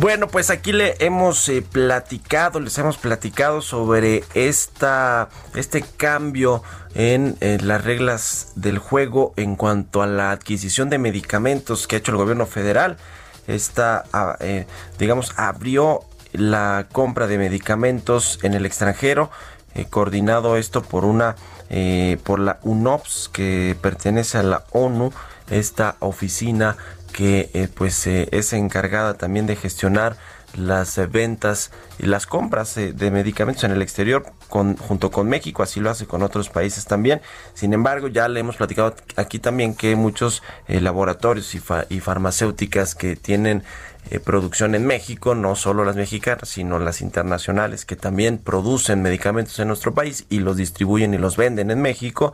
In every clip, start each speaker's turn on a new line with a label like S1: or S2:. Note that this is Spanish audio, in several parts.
S1: Bueno, pues aquí le hemos eh, platicado, les hemos platicado sobre esta, este cambio en eh, las reglas del juego en cuanto a la adquisición de medicamentos que ha hecho el gobierno federal. Esta, ah, eh, digamos, abrió la compra de medicamentos en el extranjero, coordinado esto por una, por la UNOPS que pertenece a la ONU, esta oficina que eh, pues eh, es encargada también de gestionar las eh, ventas y las compras de medicamentos en el exterior con, junto con México, así lo hace con otros países también. Sin embargo, ya le hemos platicado aquí también que muchos laboratorios y, y, farmacéuticas que tienen producción en México, no solo las mexicanas, sino las internacionales que también producen medicamentos en nuestro país y los distribuyen y los venden en México,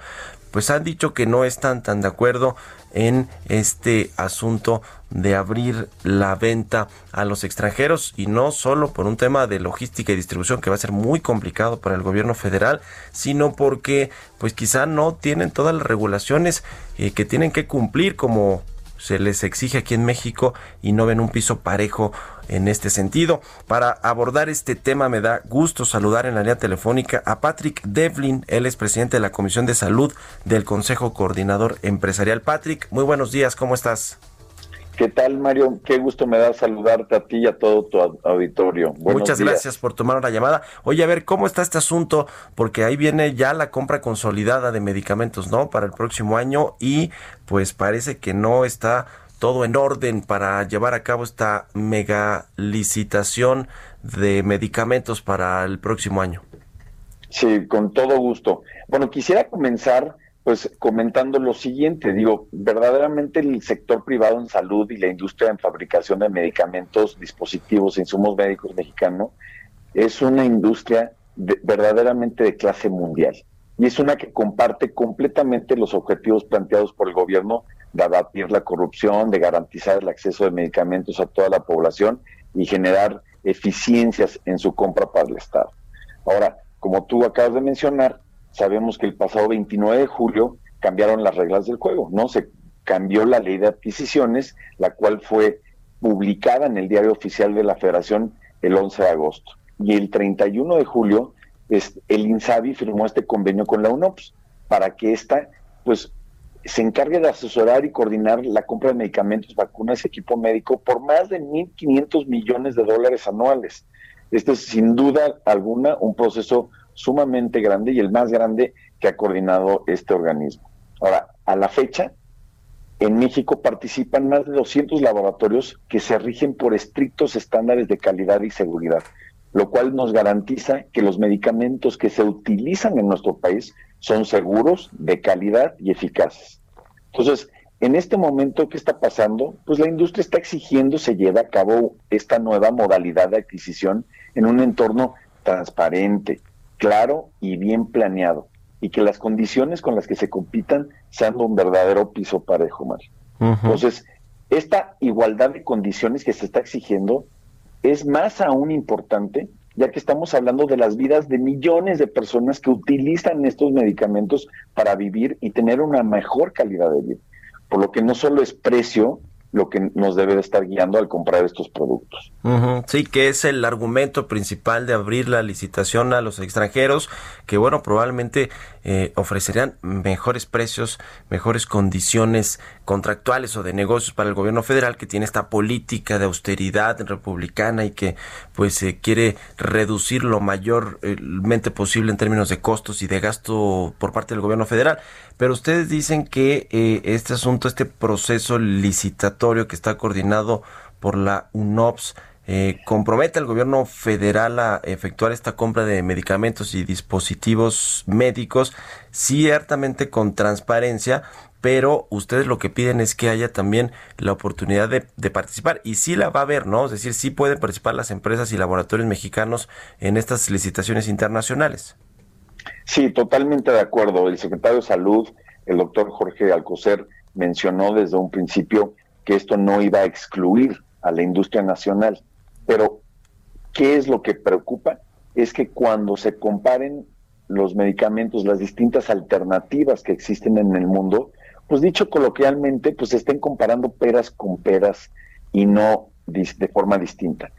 S1: pues han dicho que no están tan de acuerdo en este asunto de abrir la venta a los extranjeros y no solo por un tema de logística y distribución que va a ser muy complicado para el gobierno federal, sino porque pues quizá no tienen todas las regulaciones eh, que tienen que cumplir como se les exige aquí en México y no ven un piso parejo en este sentido. Para abordar este tema me da gusto saludar en la línea telefónica a Patrick Devlin, él es presidente de la Comisión de Salud del Consejo Coordinador Empresarial. Patrick, muy buenos días, ¿cómo estás?
S2: ¿Qué tal, Mario? Qué gusto me da saludarte a ti y a todo tu auditorio.
S1: Muchas gracias por tomar una llamada. Oye, a ver, ¿cómo está este asunto? Porque ahí viene ya la compra consolidada de medicamentos, ¿no? Para el próximo año y pues parece que no está todo en orden para llevar a cabo esta mega licitación de medicamentos para el próximo año.
S2: Sí, con todo gusto. Bueno, quisiera comenzar pues comentando lo siguiente, digo, verdaderamente el sector privado en salud y la industria en fabricación de medicamentos, dispositivos, insumos médicos mexicano es una industria verdaderamente de clase mundial y es una que comparte completamente los objetivos planteados por el gobierno de abatir la corrupción, de garantizar el acceso de medicamentos a toda la población y generar eficiencias en su compra para el Estado. Ahora, como tú acabas de mencionar, sabemos que el pasado 29 de julio cambiaron las reglas del juego, ¿no? Se cambió la ley de adquisiciones, la cual fue publicada en el diario oficial de la Federación el 11 de agosto. Y el 31 de julio, el INSABI firmó este convenio con la UNOPS para que ésta, pues, se encargue de asesorar y coordinar la compra de medicamentos, vacunas y equipo médico por más de 1.500 millones de dólares anuales. Este es sin duda alguna un proceso sumamente grande y el más grande que ha coordinado este organismo. Ahora, a la fecha, en México participan más de 200 laboratorios que se rigen por estrictos estándares de calidad y seguridad, lo cual nos garantiza que los medicamentos que se utilizan en nuestro país son seguros, de calidad y eficaces. Entonces, en este momento, ¿qué está pasando? Pues la industria está exigiendo se lleve a cabo esta nueva modalidad de adquisición en un entorno transparente, claro y bien planeado y que las condiciones con las que se compitan sean un verdadero piso parejo, Mario. Entonces, esta igualdad de condiciones que se está exigiendo es más aún importante, ya que estamos hablando de las vidas de millones de personas que utilizan estos medicamentos para vivir y tener una mejor calidad de vida. Por lo que no solo es precio, lo que nos debe de estar guiando al comprar estos productos.
S1: Sí, que es el argumento principal de abrir la licitación a los extranjeros, que bueno, probablemente eh, ofrecerían mejores precios, mejores condiciones contractuales o de negocios para el gobierno federal que tiene esta política de austeridad republicana y que pues se quiere reducir lo mayormente posible en términos de costos y de gasto por parte del gobierno federal. Pero ustedes dicen que eh, este asunto, este proceso licitatorio que está coordinado por la UNOPS, eh, compromete al gobierno federal a efectuar esta compra de medicamentos y dispositivos médicos, ciertamente con transparencia, pero ustedes lo que piden es que haya también la oportunidad de, de, participar y sí la va a haber, ¿no? Es decir, sí pueden participar las empresas y laboratorios mexicanos en estas licitaciones internacionales.
S2: Sí, totalmente de acuerdo. El secretario de Salud, el doctor Jorge Alcocer, mencionó desde un principio que esto no iba a excluir a la industria nacional. Pero, ¿qué es lo que preocupa? Es que cuando se comparen los medicamentos, las distintas alternativas que existen en el mundo, pues dicho coloquialmente, pues se estén comparando peras con peras y no de forma distinta.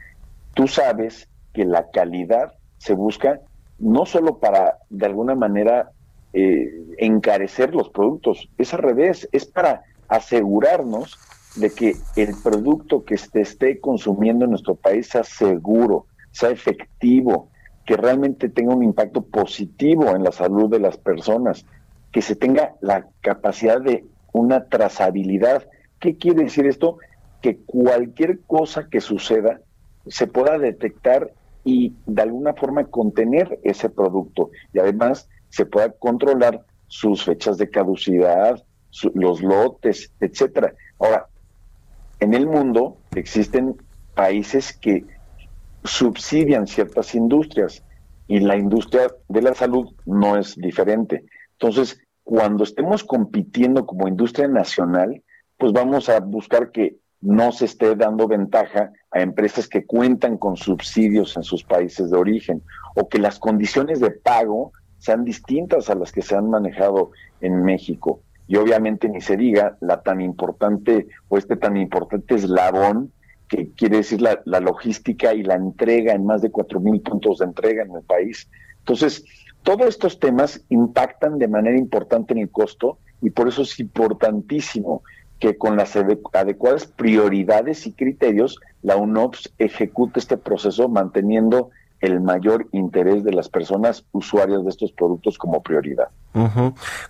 S2: Tú sabes que la calidad se busca no solo para, de alguna manera, eh, encarecer los productos, es al revés, es para asegurarnos de que el producto que se esté consumiendo en nuestro país sea seguro, sea efectivo, que realmente tenga un impacto positivo en la salud de las personas, que se tenga la capacidad de una trazabilidad. ¿Qué quiere decir esto? Que cualquier cosa que suceda se pueda detectar y de alguna forma contener ese producto y además se pueda controlar sus fechas de caducidad, los lotes, etcétera. Ahora, en el mundo existen países que subsidian ciertas industrias y la industria de la salud no es diferente. Entonces, cuando estemos compitiendo como industria nacional, pues vamos a buscar que no se esté dando ventaja a empresas que cuentan con subsidios en sus países de origen o que las condiciones de pago sean distintas a las que se han manejado en México y obviamente ni se diga la tan importante o este tan importante eslabón que quiere decir la, logística y la entrega en más de cuatro mil puntos de entrega en el país. Entonces, todos estos temas impactan de manera importante en el costo y por eso es importantísimo que con las adecuadas prioridades y criterios la UNOPS ejecute este proceso manteniendo el mayor interés de las personas usuarias de estos productos como prioridad.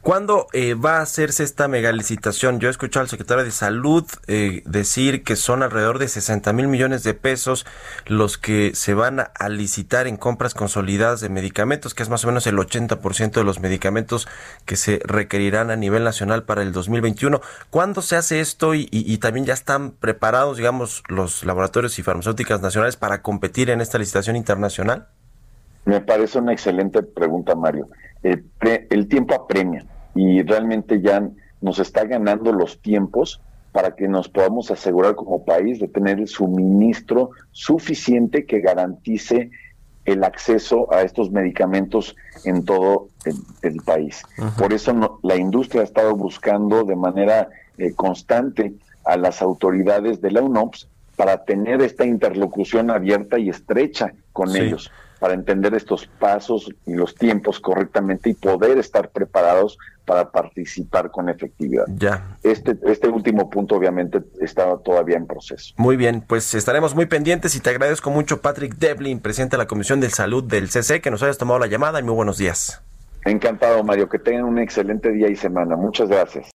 S1: ¿Cuándo eh, va a hacerse esta megalicitación? Yo he escuchado al secretario de Salud eh, decir que son alrededor de 60 mil millones de pesos los que se van a, licitar en compras consolidadas de medicamentos, que es más o menos el 80% de los medicamentos que se requerirán a nivel nacional para el 2021. ¿Cuándo se hace esto y, y también ya están preparados, digamos, los laboratorios y farmacéuticas nacionales para competir en esta licitación internacional?
S2: Me parece una excelente pregunta, Mario. El, tiempo apremia y realmente ya nos está ganando los tiempos para que nos podamos asegurar como país de tener el suministro suficiente que garantice el acceso a estos medicamentos en todo el, país. Por eso la industria ha estado buscando de manera eh, constante a las autoridades de la UNOPS para tener esta interlocución abierta y estrecha con ellos para entender estos pasos y los tiempos correctamente y poder estar preparados para participar con efectividad.
S1: Ya.
S2: Este, este último punto obviamente está todavía en proceso.
S1: Muy bien, pues estaremos muy pendientes y te agradezco mucho Patrick Devlin, presidente de la Comisión de Salud del CC, que nos hayas tomado la llamada y muy buenos días.
S2: Encantado, Mario, que tengan un excelente día y semana. Muchas gracias.